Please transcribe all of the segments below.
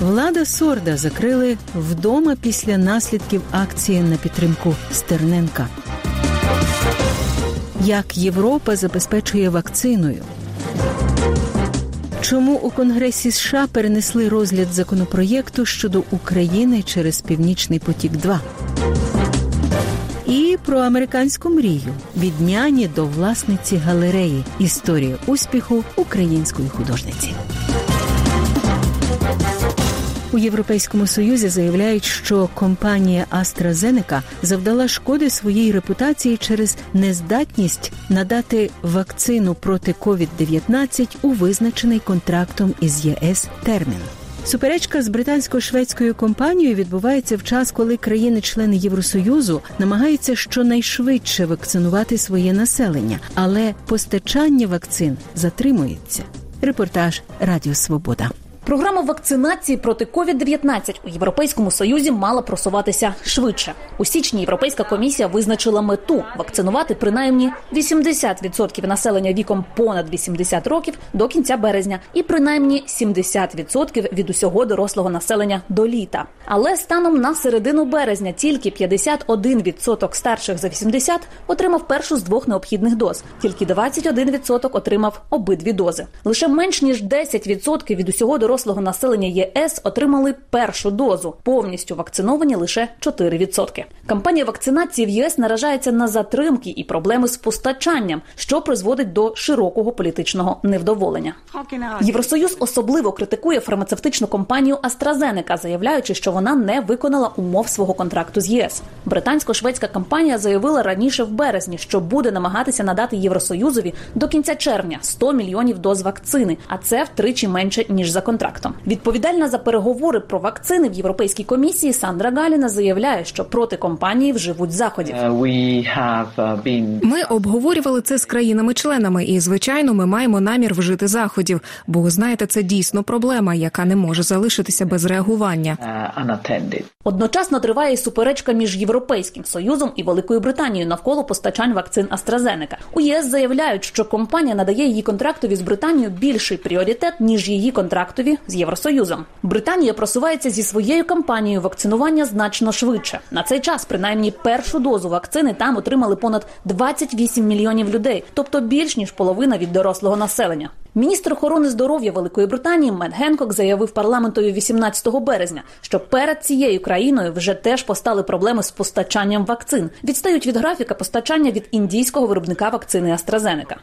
Влада Сорда закрили вдома після наслідків акції на підтримку Стерненка. Як Європа забезпечує вакциною? Чому у Конгресі США перенесли розгляд законопроєкту щодо України через Північний потік? 2 і про американську мрію від няні до власниці галереї. Історія успіху української художниці. У Європейському Союзі заявляють, що компанія AstraZeneca завдала шкоди своїй репутації через нездатність надати вакцину проти COVID-19 у визначений контрактом із ЄС термін. Суперечка з британсько-шведською компанією відбувається в час, коли країни-члени Євросоюзу намагаються щонайшвидше вакцинувати своє населення, але постачання вакцин затримується. Репортаж Радіо Свобода. Програма вакцинації проти COVID-19 у Європейському Союзі мала просуватися швидше. У січні Європейська комісія визначила мету вакцинувати принаймні 80% населення віком понад 80 років до кінця березня, і принаймні 70% від усього дорослого населення до літа. Але станом на середину березня тільки 51% старших за 80 отримав першу з двох необхідних доз. Тільки 21% отримав обидві дози. Лише менш ніж 10% від усього дорослого дорослого населення ЄС отримали першу дозу. Повністю вакциновані лише 4%. Кампанія вакцинації в ЄС наражається на затримки і проблеми з постачанням, що призводить до широкого політичного невдоволення. Євросоюз особливо критикує фармацевтичну компанію AstraZeneca, заявляючи, що вона не виконала умов свого контракту з ЄС. Британсько-шведська компанія заявила раніше в березні, що буде намагатися надати Євросоюзові до кінця червня 100 мільйонів доз вакцини, а це втричі менше ніж за контракт контрактом. Відповідальна за переговори про вакцини в Європейській комісії Сандра Галіна заявляє, що проти компанії вживуть заходів. Uh, uh, ми обговорювали це з країнами-членами, і звичайно, ми маємо намір вжити заходів. Бо знаєте, це дійсно проблема, яка не може залишитися без реагування. Uh, Одночасно триває суперечка між європейським союзом і Великою Британією навколо постачань вакцин AstraZeneca. У ЄС заявляють, що компанія надає її контрактові з Британією більший пріоритет ніж її контрактові з Євросоюзом. Британія просувається зі своєю кампанією вакцинування значно швидше. На цей час, принаймні, першу дозу вакцини там отримали понад 28 мільйонів людей, тобто більш ніж половина від дорослого населення. Міністр охорони здоров'я Великої Британії Мед Генкок заявив парламентові 18 березня, що перед цією країною вже теж постали проблеми з постачанням вакцин. Відстають від графіка постачання від індійського виробника вакцини AstraZeneca.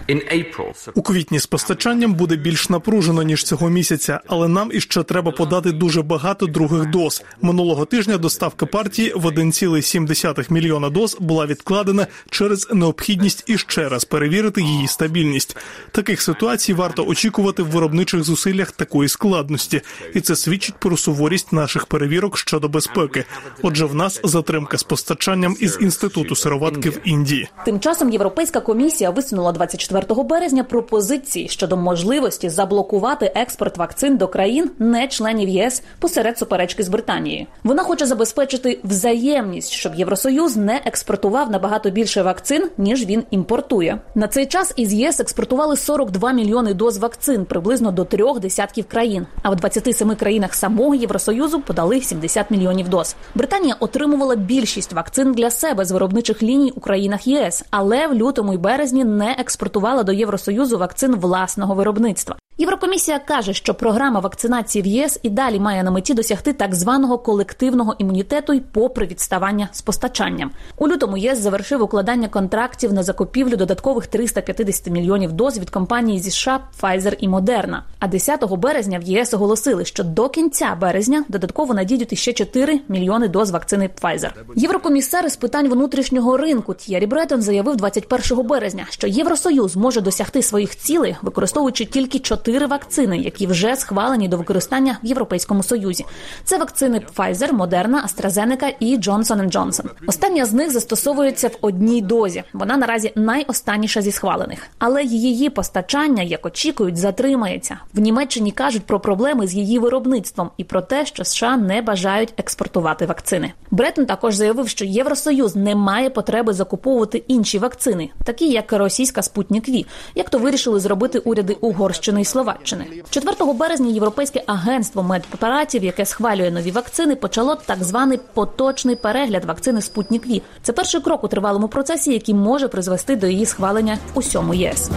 У квітні з постачанням буде більш напружено ніж цього місяця, але нам іще треба подати дуже багато других доз. Минулого тижня доставка партії в 1,7 мільйона доз була відкладена через необхідність іще раз перевірити її стабільність. Таких ситуацій варто очікувати в виробничих зусиллях такої складності, і це свідчить про суворість наших перевірок щодо безпеки. Отже, в нас затримка з постачанням із інституту сироватки в Індії. Тим часом Європейська комісія висунула 24 березня пропозиції щодо можливості заблокувати експорт вакцин до країн, не членів ЄС, посеред суперечки з Британією. Вона хоче забезпечити взаємність, щоб Євросоюз не експортував набагато більше вакцин ніж він імпортує. На цей час із ЄС експортували 42 мільйони доз вакцин приблизно до трьох десятків країн. А в 27 країнах самого Євросоюзу подали 70 мільйонів доз. Британія отримувала більшість вакцин для себе з виробничих ліній у країнах ЄС, але в лютому і березні не експортувала до Євросоюзу вакцин власного виробництва. Єврокомісія каже, що програма вакцинації в ЄС і далі має на меті досягти так званого колективного імунітету й попри відставання з постачанням. У лютому ЄС завершив укладання контрактів на закупівлю додаткових 350 мільйонів доз від компанії зі США Pfizer і Moderna. А 10 березня в ЄС оголосили, що до кінця березня додатково надійдуть іще 4 мільйони доз вакцини Pfizer. Єврокомісар з питань внутрішнього ринку Т'єрі Бретон заявив 21 березня, що Євросоюз може досягти своїх цілей, використовуючи тільки 4 чотири вакцини, які вже схвалені до використання в Європейському Союзі. Це вакцини Pfizer, Moderna, AstraZeneca і Johnson Johnson. Остання з них застосовується в одній дозі. Вона наразі найостанніша зі схвалених, але її постачання, як очікують, затримається. В Німеччині кажуть про проблеми з її виробництвом і про те, що США не бажають експортувати вакцини. Бреттон також заявив, що Євросоюз не має потреби закуповувати інші вакцини, такі як російська Спутнік Ві, як то вирішили зробити уряди Угорщини і Словаччини. 4 березня європейське агентство медпрепаратів, яке схвалює нові вакцини, почало так званий поточний перегляд вакцини Спутнік Ві. Це перший крок у тривалому процесі, який може призвести до її схвалення в усьому ЄС.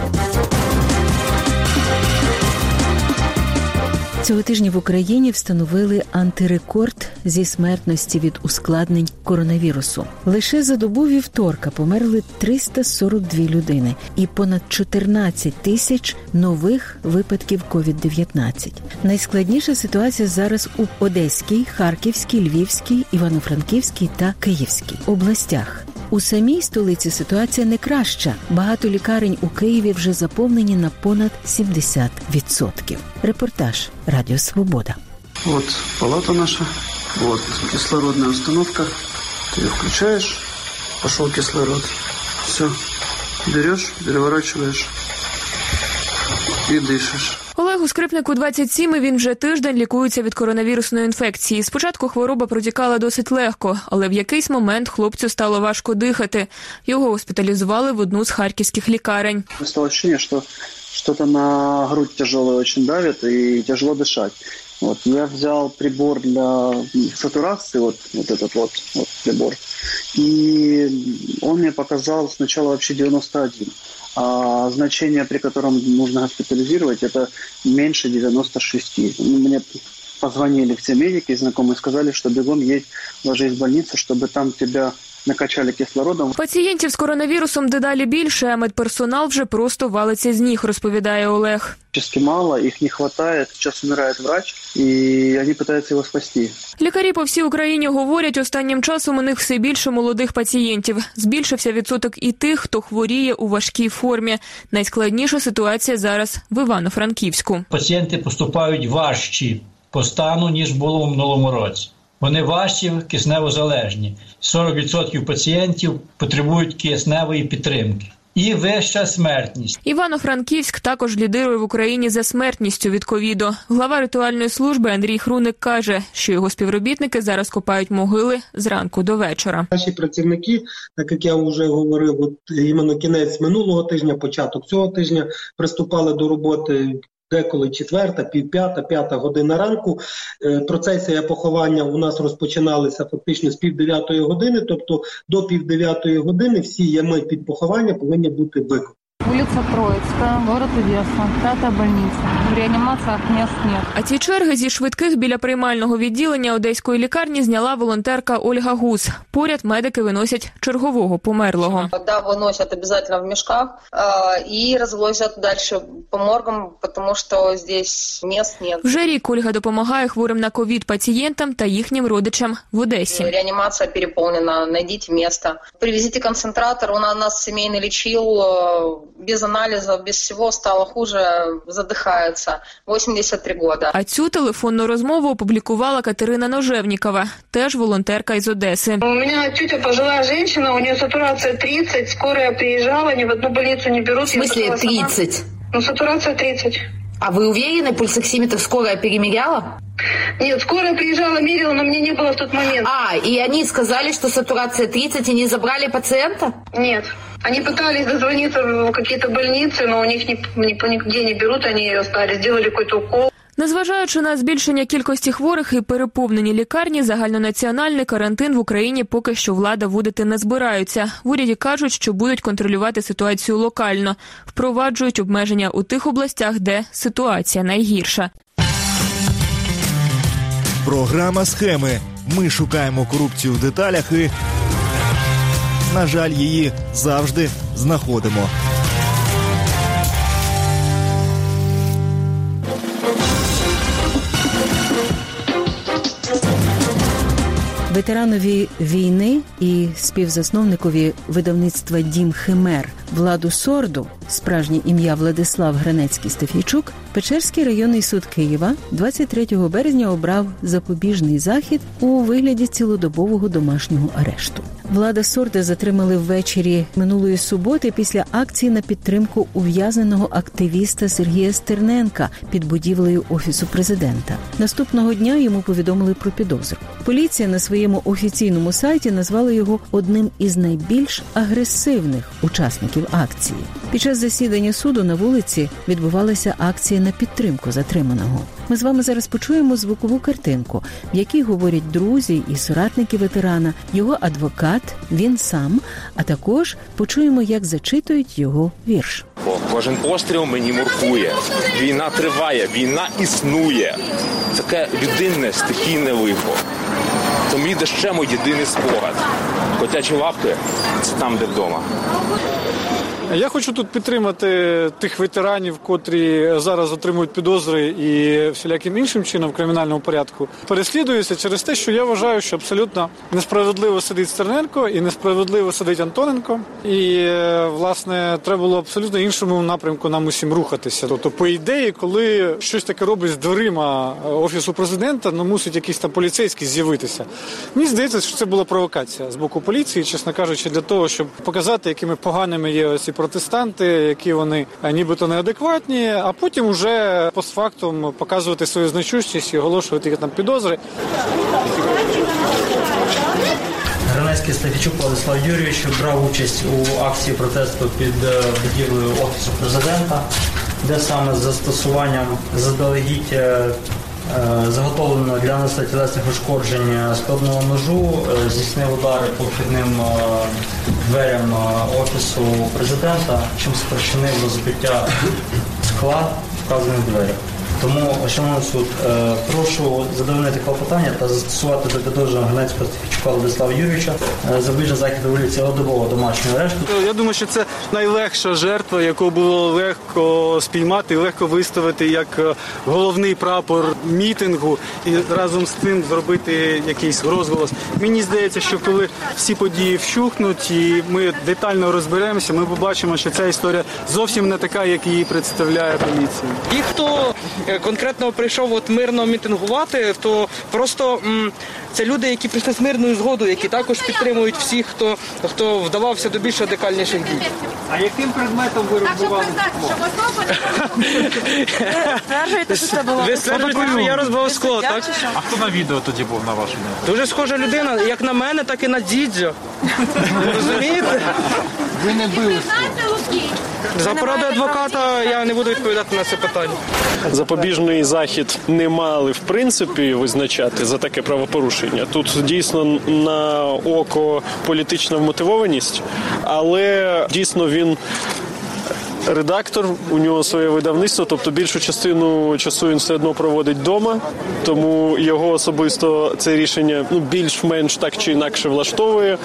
Цього тижня в Україні встановили антирекорд зі смертності від ускладнень коронавірусу. Лише за добу вівторка померли 342 людини і понад 14 тисяч нових випадків COVID-19. Найскладніша ситуація зараз у Одеській, Харківській, Львівській, Івано-Франківській та Київській областях. У самій столиці ситуація не краща. Багато лікарень у Києві вже заповнені на понад 70%. Репортаж Радіо Свобода. Вот палата наша, вот кислородная установка. Ты ее включаешь, пошел кислород. Все, берешь, переворачиваешь и дышишь. Олегу Скрипнику 27, і Він вже тиждень лікується від коронавірусної інфекції. Спочатку хвороба протікала досить легко, але в якийсь момент хлопцю стало важко дихати. Його госпіталізували в одну з харківських лікарень. Стало ощущение, что что-то на грудь тяжелое очень давит и тяжело дышать. Вот, я взял прибор для сатурации, вот, вот этот вот, вот прибор, и он мне показал сначала вообще 91 а значение, при котором нужно госпитализировать, это меньше 96. Мне позвонили все медики, знакомые, сказали, что бегом есть ложись в больницу, чтобы там тебя накачали кислородом. Пацієнтів з коронавірусом дедалі більше, а медперсонал вже просто валиться з ніг, розповідає Олег. Чески мало, їх не вистачає. Зараз вмирає врач, і вони намагаються його спасти. Лікарі по всій Україні говорять, останнім часом у них все більше молодих пацієнтів. Збільшився відсоток і тих, хто хворіє у важкій формі. Найскладніша ситуація зараз в Івано-Франківську. Пацієнти поступають важчі по стану ніж було в минулому році. Вони важчі, кисневозалежні. 40% пацієнтів потребують кисневої підтримки. І вища смертність. Івано-Франківськ також лідирує в Україні за смертністю від ковіду. Глава ритуальної служби Андрій Хруник каже, що його співробітники зараз копають могили зранку до вечора. Наші працівники, так як я вже говорив, от іменно кінець минулого тижня, початок цього тижня приступали до роботи деколи четверта, півп'ята, п'ята година ранку. Е, процесія поховання у нас розпочиналася фактично з пів дев'ятої години, тобто до пів дев'ятої години всі ями під поховання повинні бути виконані. Вулиця Троїцька, город Одеса, п'ята больниця. В реанімаціях місць нет. А ці черги зі швидких біля приймального відділення одеської лікарні зняла волонтерка Ольга Гус. Поряд медики виносять чергового померлого. Да, виносять обов'язково в мішках і розвозять далі по моргам, тому що здесь місць нет. Вже рік Ольга допомагає хворим на ковід пацієнтам та їхнім родичам в Одесі. Реанімація переповнена, знайдіть місце. Привезіть концентратор, у нас сімейний лічил без анализов, без всего стало хуже, задыхается. 83 года. А цю телефонну розмову опублікувала Катерина Ножевнікова, теж волонтерка із Одеси. У мене тетя пожилая женщина, у нее сатурация 30, скорая приїжджала, ні в одну больницу не беруть. В смысле 30? Ну, сатурация 30. А вы уверены, пульсоксиметр скорая перемеряла? Нет, скорая приезжала, мерила, но мне не было в тот момент. А, и они сказали, что сатурация 30, и не забрали пациента? Нет. Они пытались дозвониться в какие-то больницы, но у них ни, ни, нигде не берут, они ее стали, сделали какой-то укол. Незважаючи на збільшення кількості хворих і переповнені лікарні, загальнонаціональний карантин в Україні поки що влада вводити не збираються. В уряді кажуть, що будуть контролювати ситуацію локально, впроваджують обмеження у тих областях, де ситуація найгірша. Програма схеми. Ми шукаємо корупцію в деталях і, на жаль, її завжди знаходимо. Ветеранові війни і співзасновникові видавництва Дім Химер владу сорду, справжнє ім'я Владислав Гранецький Стефійчук, Печерський районний суд Києва 23 березня обрав запобіжний захід у вигляді цілодобового домашнього арешту. Влада Сорда затримали ввечері минулої суботи після акції на підтримку ув'язненого активіста Сергія Стерненка під будівлею офісу президента. Наступного дня йому повідомили про підозру. Поліція на своєму офіційному сайті назвала його одним із найбільш агресивних учасників акції. Під час засідання суду на вулиці відбувалася акція на підтримку затриманого. Ми з вами зараз почуємо звукову картинку, в якій говорять друзі і соратники ветерана, його адвокат, він сам, а також почуємо, як зачитують його вірш. Бо кожен постріл мені муркує. Війна триває, війна існує. Таке людинне стихійне лихо. То мій дещемо єдиний спогад. Котячі лапки це там, де вдома. Я хочу тут підтримати тих ветеранів, котрі зараз отримують підозри і всіляким іншим чином в кримінальному порядку переслідуються через те, що я вважаю, що абсолютно несправедливо сидить Стерненко і несправедливо сидить Антоненко. І е, власне треба було абсолютно іншому напрямку нам усім рухатися. Тобто, по ідеї, коли щось таке робить з дверима офісу президента, ну мусить якийсь там поліцейський з'явитися. Мені здається, що це була провокація з боку поліції, чесно кажучи, для того, щоб показати, якими поганими є ці протестанти, які вони нібито неадекватні, а потім уже постфактум показувати свою значущість і оголошувати їх там підозри. Гранецький Стафічук Владислав Юрійович брав участь у акції протесту під будівлею офісу президента, де саме з застосуванням заздалегідь заготовлено для нанесення тілесних ушкоджень складного ножу, здійснив удари по вхідним дверям офісу президента, чим спричинив розбиття скла вказаних дверях. Тому, шановний суд, прошу задовольнити клопотання та застосувати до підозрюваного Геннадського Стефічука Владислава Юрійовича запобіжний захід у вулиці цілодобового домашнього арешту. Я думаю, що це найлегша жертва, яку було легко спіймати, легко виставити як головний прапор мітингу і разом з тим зробити якийсь розголос. Мені здається, що коли всі події вщухнуть і ми детально розберемося, ми побачимо, що ця історія зовсім не така, як її представляє поліція. І хто конкретно прийшов от мирно мітингувати, то просто м, це люди, які прийшли з мирною згодою, які також підтримують всіх, хто хто вдавався до більш радикальніших дій. А яким предметом ви розбивали? Стверджуєте, що це було? Ви стверджуєте, що я розбивав скло, так? А хто на відео тоді був на вашому? Дуже схожа людина, як на мене, так і на дідзю. Розумієте? Ви не били За поради адвоката я не буду відповідати на це питання. Запобіжний захід не мали в принципі визначати за таке правопорушення. Тут дійсно на око політична вмотивованість, але дійсно він. Редактор, у нього своє видавництво, тобто більшу частину часу він все одно проводить вдома, тому його особисто це рішення ну більш-менш так чи інакше влаштовує.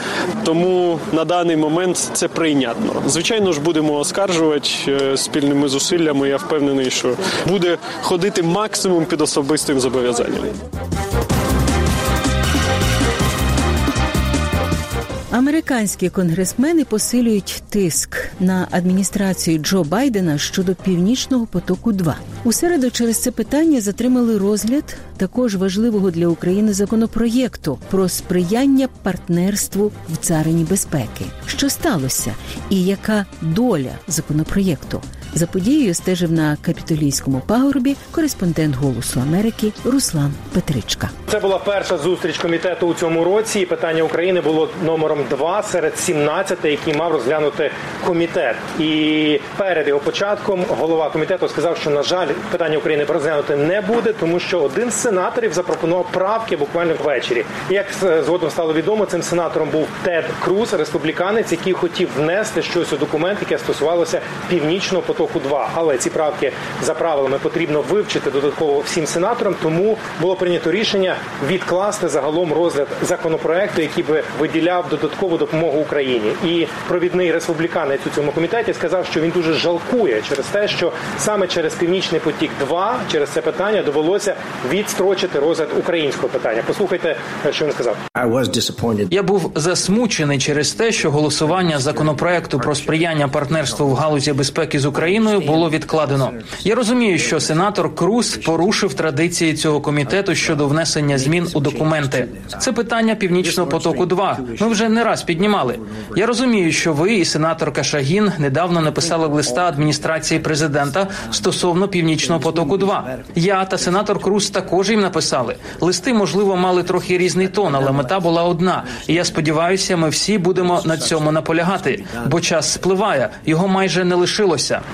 Тому на даний момент це прийнятно. Звичайно ж, будемо оскаржувати спільними зусиллями. Я впевнений, що буде ходити максимум під особистим зобов'язанням. Американські конгресмени посилюють тиск на адміністрацію Джо Байдена щодо північного потоку. 2 у середу через це питання затримали розгляд також важливого для України законопроєкту про сприяння партнерству в царині безпеки. Що сталося, і яка доля законопроєкту? За подією стежив на капітолійському пагорбі кореспондент Голосу Америки Руслан Петричка. Це була перша зустріч комітету у цьому році. і Питання України було номером два серед 17, який мав розглянути комітет. І перед його початком голова комітету сказав, що на жаль, питання України розглянути не буде, тому що один з сенаторів запропонував правки буквально ввечері. Як згодом стало відомо, цим сенатором був Тед Круз, республіканець, який хотів внести щось у документ, яке стосувалося північного потоку. Потоку 2 Але ці правки за правилами потрібно вивчити додатково всім сенаторам. Тому було прийнято рішення відкласти загалом розгляд законопроекту, який би виділяв додаткову допомогу Україні. І провідний республіканець у цьому комітеті сказав, що він дуже жалкує через те, що саме через північний потік 2 через це питання довелося відстрочити розгляд українського питання. Послухайте, що він сказав. Я був засмучений через те, що голосування законопроекту про сприяння партнерству в галузі безпеки з Україною було відкладено. Я розумію, що сенатор Круз порушив традиції цього комітету щодо внесення змін у документи. Це питання північного потоку. 2 ми вже не раз піднімали. Я розумію, що ви і сенаторка Шагін недавно написали листа адміністрації президента стосовно північного потоку. 2 я та сенатор Круз також їм написали. Листи, можливо, мали трохи різний тон, але мета була одна. І я сподіваюся, ми всі будемо на цьому наполягати, бо час спливає, його майже не лишилося.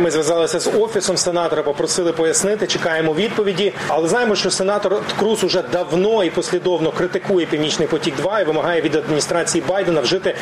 Ми зв'язалися з офісом сенатора, попросили пояснити, чекаємо відповіді. Але знаємо, що сенатор Круз уже давно і послідовно критикує північний потік 2 і вимагає від адміністрації Байдена вжити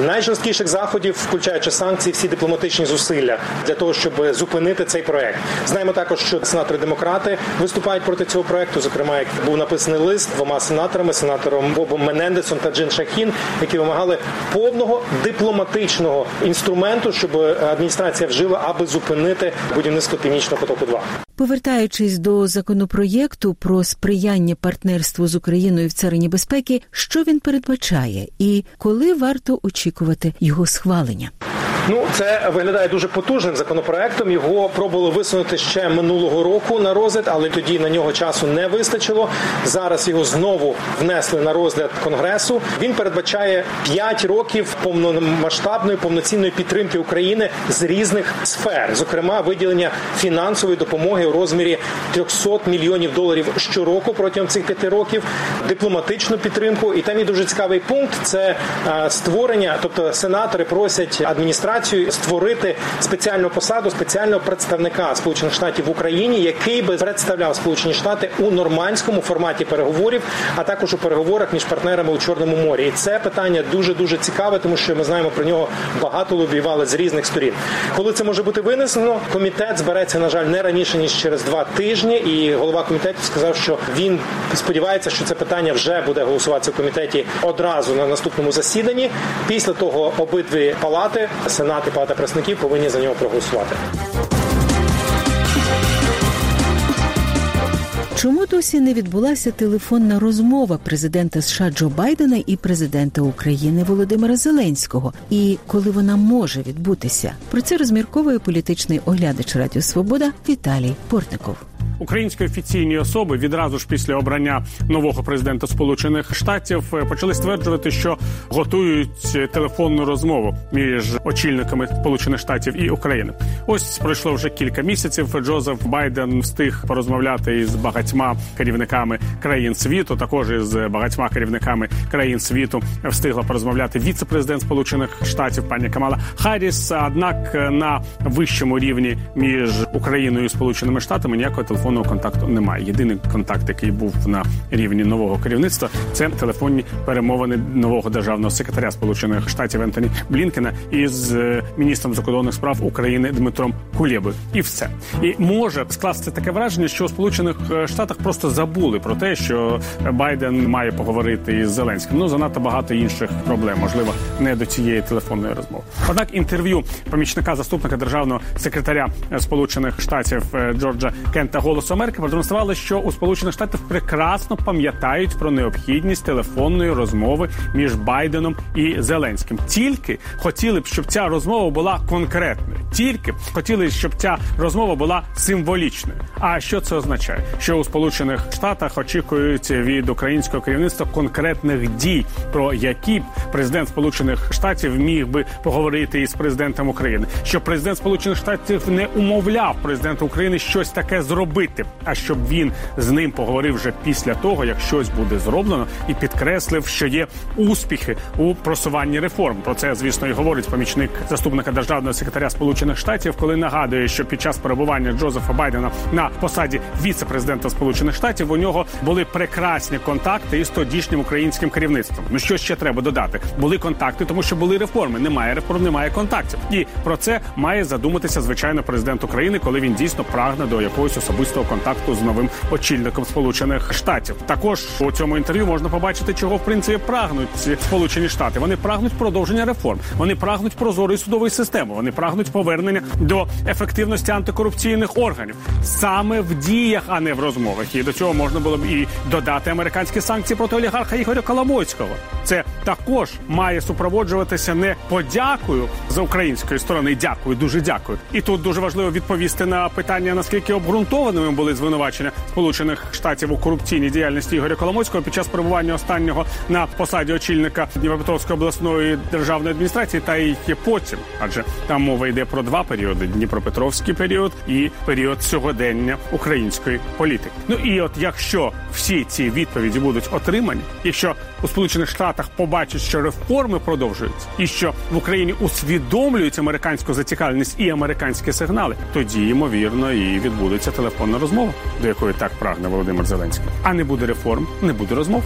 найжорсткіших заходів, включаючи санкції, всі дипломатичні зусилля для того, щоб зупинити цей проект. Знаємо також, що сенатори демократи виступають проти цього проекту. Зокрема, як був написаний лист двома сенаторами, сенатором Бобом Менендесом та Джин Шахін, які вимагали повного дипломатичного інструменту, щоб адміністрація вжила, аби зупинити зупинити будівництво північного потоку. 2 повертаючись до законопроєкту про сприяння партнерству з Україною в царині безпеки, що він передбачає, і коли варто очікувати його схвалення. Ну, це виглядає дуже потужним законопроектом. Його пробували висунути ще минулого року на розгляд, але тоді на нього часу не вистачило. Зараз його знову внесли на розгляд конгресу. Він передбачає 5 років повномасштабної повноцінної підтримки України з різних сфер, зокрема виділення фінансової допомоги у розмірі 300 мільйонів доларів щороку протягом цих п'яти років, дипломатичну підтримку. І там є дуже цікавий пункт: це створення, тобто сенатори просять адміністрацію створити спеціальну посаду спеціального представника Сполучених Штатів в Україні, який би представляв Сполучені Штати у нормандському форматі переговорів, а також у переговорах між партнерами у Чорному морі. І це питання дуже дуже цікаве, тому що ми знаємо про нього багато лобіювали з різних сторін. Коли це може бути винесено, комітет збереться на жаль не раніше ніж через два тижні. І голова комітету сказав, що він сподівається, що це питання вже буде голосуватися в комітеті одразу на наступному засіданні. Після того обидві палати Сенат і Палата представників повинні за нього проголосувати. Чому досі не відбулася телефонна розмова президента США Джо Байдена і президента України Володимира Зеленського? І коли вона може відбутися? Про це розмірковує політичний оглядач Радіо Свобода Віталій Портников. Українські офіційні особи відразу ж після обрання нового президента Сполучених Штатів почали стверджувати, що готують телефонну розмову між очільниками Сполучених Штатів і України. Ось пройшло вже кілька місяців. Джозеф Байден встиг порозмовляти із багатьма керівниками країн світу. Також із багатьма керівниками країн світу встигла порозмовляти віце-президент Сполучених Штатів пані Камала Харріс. Однак на вищому рівні між Україною і Сполученими Штатами ніякого телефону телефонного контакту немає. Єдиний контакт, який був на рівні нового керівництва, це телефонні перемовини нового державного секретаря Сполучених Штатів Ентоні Блінкена із е, міністром закордонних справ України Дмитром Кулєбою. І все і може скласти таке враження, що у Сполучених е, Штатах просто забули про те, що Байден має поговорити із Зеленським. Ну занадто багато інших проблем, можливо, не до цієї телефонної розмови. Однак інтерв'ю помічника заступника державного секретаря Сполучених Штатів е, Джорджа Кента Голос Голосу Америки продемонстрували, що у Сполучених Штатах прекрасно пам'ятають про необхідність телефонної розмови між Байденом і Зеленським. Тільки хотіли б, щоб ця розмова була конкретною, тільки хотіли, щоб ця розмова була символічною. А що це означає? Що у Сполучених Штатах очікують від українського керівництва конкретних дій, про які б президент Сполучених Штатів міг би поговорити із президентом України, що президент Сполучених Штатів не умовляв президента України щось таке зробити говорити, а щоб він з ним поговорив вже після того, як щось буде зроблено, і підкреслив, що є успіхи у просуванні реформ. Про це звісно і говорить помічник заступника державного секретаря Сполучених Штатів, коли нагадує, що під час перебування Джозефа Байдена на посаді віце-президента Сполучених Штатів у нього були прекрасні контакти із тодішнім українським керівництвом. Ну що ще треба додати? Були контакти, тому що були реформи. Немає реформ, немає контактів. І про це має задуматися звичайно президент України, коли він дійсно прагне до якогось особистого контакту з новим очільником Сполучених Штатів. Також у цьому інтерв'ю можна побачити, чого в принципі прагнуть Сполучені Штати. Вони прагнуть продовження реформ. Вони прагнуть прозорої судової системи. Вони прагнуть повернення до ефективності антикорупційних органів саме в діях, а не в розмовах. І до цього можна було б і додати американські санкції проти олігарха Ігоря Коломойського. Це також має супроводжуватися не подякою за української сторони. Дякую, дуже дякую. І тут дуже важливо відповісти на питання наскільки обґрунтованими були звинувачення Сполучених Штатів у корупційній діяльності Ігоря Коломойського під час перебування останнього на посаді очільника Дніпропетровської обласної державної адміністрації, та й потім, адже там мова йде про два періоди: Дніпропетровський період і період сьогодення української політики. Ну і от якщо всі ці відповіді будуть отримані, якщо у Сполучених Штатах побачать, що реформи продовжуються, і що в Україні усвідомлюють американську зацікавленість і американські сигнали, тоді ймовірно і відбудеться телефонна розмова, до якої так прагне Володимир Зеленський. А не буде реформ, не буде розмов.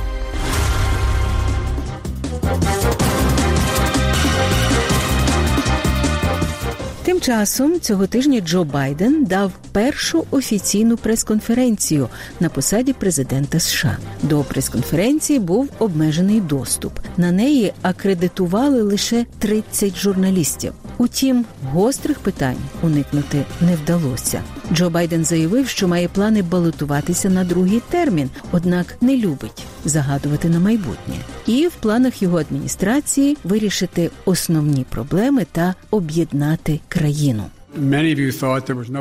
Часом цього тижня Джо Байден дав першу офіційну прес-конференцію на посаді президента США. До прес-конференції був обмежений доступ. На неї акредитували лише 30 журналістів. Утім, гострих питань уникнути не вдалося. Джо Байден заявив, що має плани балотуватися на другий термін, однак не любить загадувати на майбутнє. І в планах його адміністрації вирішити основні проблеми та об'єднати країну.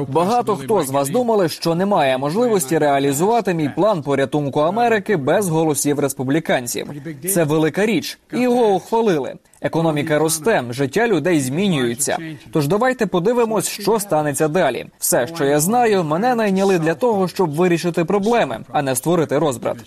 Багато хто з вас думали, що немає можливості реалізувати мій план порятунку Америки без голосів республіканців. Це велика річ, і його ухвалили. Економіка росте, життя людей змінюється. Тож давайте подивимось, що станеться далі. Все, що я знаю, мене найняли для того, щоб вирішити проблеми, а не створити розбрат.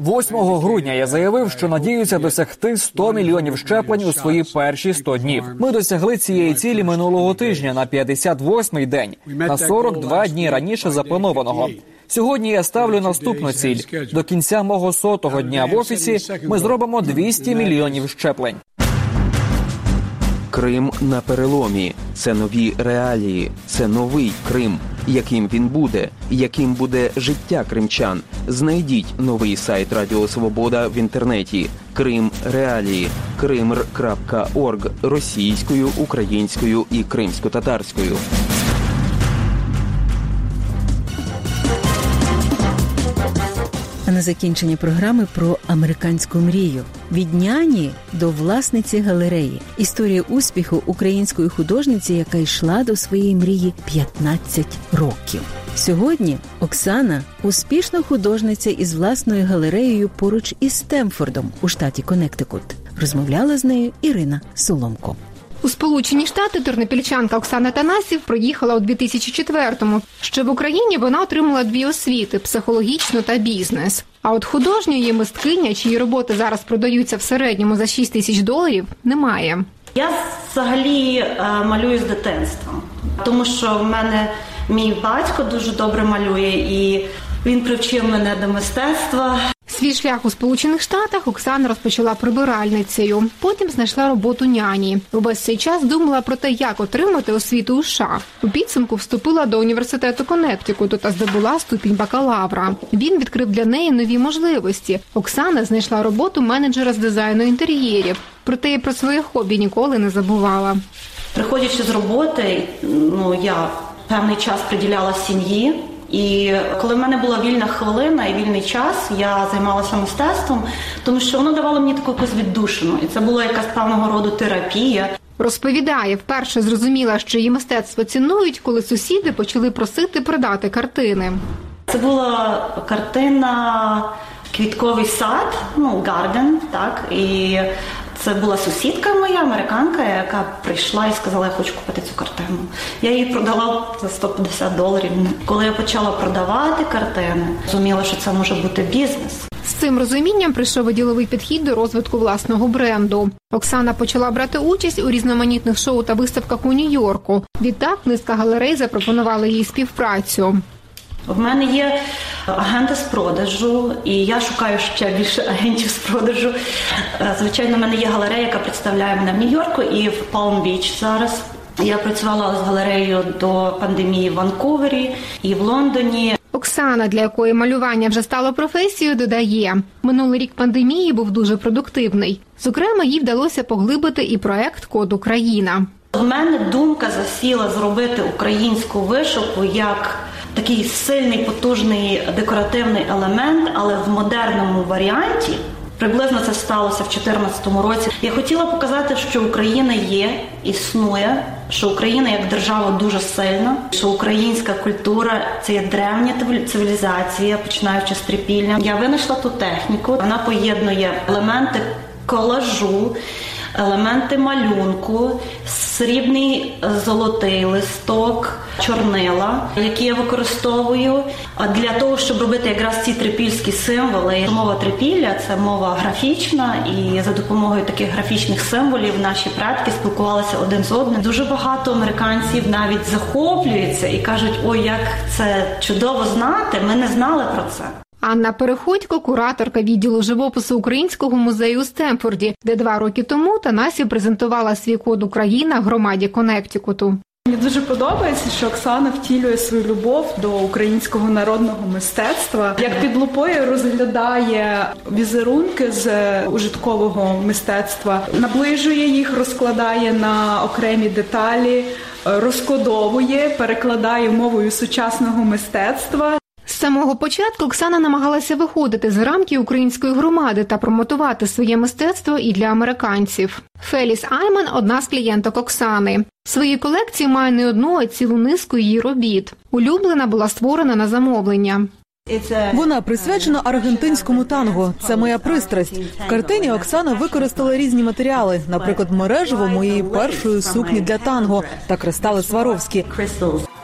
8 грудня я заявив, що надіюся досягти 100 мільйонів щеплень у свої перші 100 днів. Ми досягли цієї цілі минулого тижня на 58-й день, на 42 дні раніше запланованого. Сьогодні я ставлю наступну ціль до кінця мого сотого дня в офісі. Ми зробимо 200 мільйонів щеплень. Крим на переломі. Це нові реалії, це новий Крим. Яким він буде, яким буде життя кримчан? Знайдіть новий сайт Радіо Свобода в інтернеті. Крим Реалії, krimr.org російською, українською і кримсько-татарською. На закінчення програми про американську мрію від няні до власниці галереї. Історія успіху української художниці, яка йшла до своєї мрії 15 років. Сьогодні Оксана успішна художниця із власною галереєю поруч із Стемфордом у штаті Коннектикут. Розмовляла з нею Ірина Соломко. У Сполучені Штати тернопільчанка Оксана Танасів приїхала у 2004-му. Ще в Україні вона отримала дві освіти психологічну та бізнес. А от художньої мисткиня, чиї роботи зараз продаються в середньому за 6 тисяч доларів, немає. Я взагалі малюю з дитинства, тому що в мене мій батько дуже добре малює, і він привчив мене до мистецтва. Свій шлях у Сполучених Штатах Оксана розпочала прибиральницею. Потім знайшла роботу няні. Увесь цей час думала про те, як отримати освіту у США. У підсумку вступила до університету Коннектикуту та здобула ступінь бакалавра. Він відкрив для неї нові можливості. Оксана знайшла роботу менеджера з дизайну інтер'єрів. Проте і про своє хобі ніколи не забувала. Приходячи з роботи, ну я певний час приділяла сім'ї. І коли в мене була вільна хвилина і вільний час, я займалася мистецтвом, тому що воно давало мені таку якусь віддушину, і це була якась певного роду терапія. Розповідає, вперше зрозуміла, що її мистецтво цінують, коли сусіди почали просити продати картини. Це була картина Квітковий сад, ну гарден, так і Це була сусідка моя, американка, яка прийшла і сказала, я хочу купити цю картину. Я її продала за 150 доларів. Коли я почала продавати картини, зрозуміла, що це може бути бізнес. З цим розумінням прийшов діловий підхід до розвитку власного бренду. Оксана почала брати участь у різноманітних шоу та виставках у Нью-Йорку. Відтак низка галерей запропонували їй співпрацю. В мене є агенти з продажу, і я шукаю ще більше агентів з продажу. Е, Звичайно, в мене є галерея, яка представляє мене в Нью-Йорку і в Палм-Біч зараз. Я працювала з галереєю до пандемії в Ванкувері і в Лондоні. Оксана, для якої малювання вже стало професією, додає минулий рік пандемії був дуже продуктивний. Зокрема, їй вдалося поглибити і проект Код Україна. В мене думка засіла зробити українську вишивку як такий сильний, потужний декоративний елемент, але в модерному варіанті. Приблизно це сталося в 2014 році. Я хотіла показати, що Україна є, існує, що Україна як держава дуже сильна, що українська культура це є древня цивілізація, починаючи з трипілля. Я винайшла ту техніку. Вона поєднує елементи колажу, елементи малюнку, срібний золотий листок, чорнила, які я використовую для того, щоб робити якраз ці трипільські символи. Мова трипілля це мова графічна, і за допомогою таких графічних символів наші предки спілкувалися один з одним. Дуже багато американців навіть захоплюються і кажуть: ой, як це чудово знати! Ми не знали про це. Анна Переходько, кураторка відділу живопису Українського музею у Стемфорді, де два роки тому Танасі презентувала свій код Україна громаді Коннектикуту. Мені дуже подобається, що Оксана втілює свою любов до українського народного мистецтва. Як під лупою розглядає візерунки з ужиткового мистецтва, наближує їх, розкладає на окремі деталі, розкодовує, перекладає мовою сучасного мистецтва. З самого початку Оксана намагалася виходити з рамки української громади та промотувати своє мистецтво і для американців. Феліс Айман одна з клієнток Оксани. В своїй колекції має не одну, а цілу низку її робіт. Улюблена була створена на замовлення. Вона присвячена аргентинському танго. Це моя пристрасть. В картині Оксана використала різні матеріали, наприклад, мережево моєї першої сукні для танго та кристали Сваровські.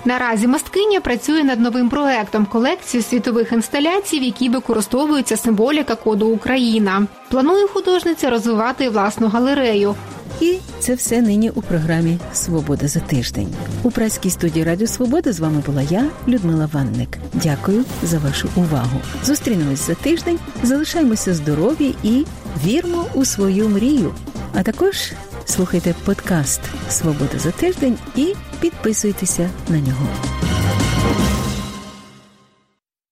Наразі мисткиня працює над новим проектом колекції світових інсталяцій, в якій використовується символіка коду Україна. Планує художниця розвивати власну галерею. І це все нині у програмі Свобода за тиждень. У праській студії Радіо Свобода з вами була я, Людмила Ванник. Дякую за вашу увагу. Зустрінемось за тиждень, залишаємося здорові і вірмо у свою мрію. А також слухайте подкаст Свобода за тиждень і підписуйтеся на нього.